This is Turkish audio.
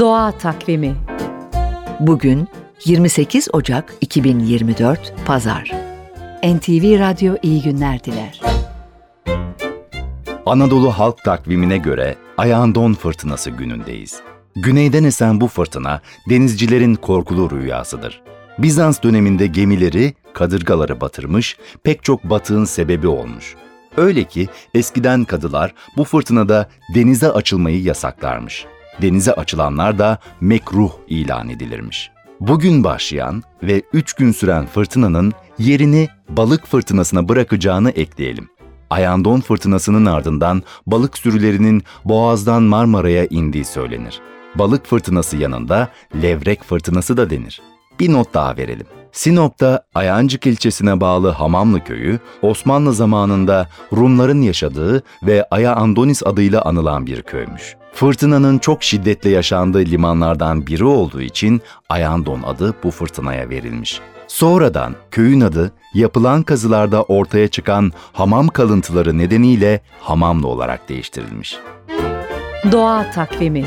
Doğa Takvimi Bugün 28 Ocak 2024 Pazar. NTV Radyo iyi günler diler. Anadolu halk takvimine göre Ayağındon fırtınası günündeyiz. Güneyden esen bu fırtına denizcilerin korkulu rüyasıdır. Bizans döneminde gemileri, kadırgaları batırmış, pek çok batığın sebebi olmuş. Öyle ki eskiden kadılar bu fırtınada denize açılmayı yasaklarmış. Denize açılanlar da mekruh ilan edilirmiş. Bugün başlayan ve 3 gün süren fırtınanın yerini balık fırtınasına bırakacağını ekleyelim. Ayandon fırtınasının ardından balık sürülerinin Boğaz'dan Marmara'ya indiği söylenir. Balık fırtınası yanında levrek fırtınası da denir. Bir not daha verelim. Sinop'ta Ayancık ilçesine bağlı Hamamlı köyü, Osmanlı zamanında Rumların yaşadığı ve Aya Andonis adıyla anılan bir köymüş. Fırtınanın çok şiddetle yaşandığı limanlardan biri olduğu için Ayandon adı bu fırtınaya verilmiş. Sonradan köyün adı yapılan kazılarda ortaya çıkan hamam kalıntıları nedeniyle Hamamlı olarak değiştirilmiş. Doğa Takvimi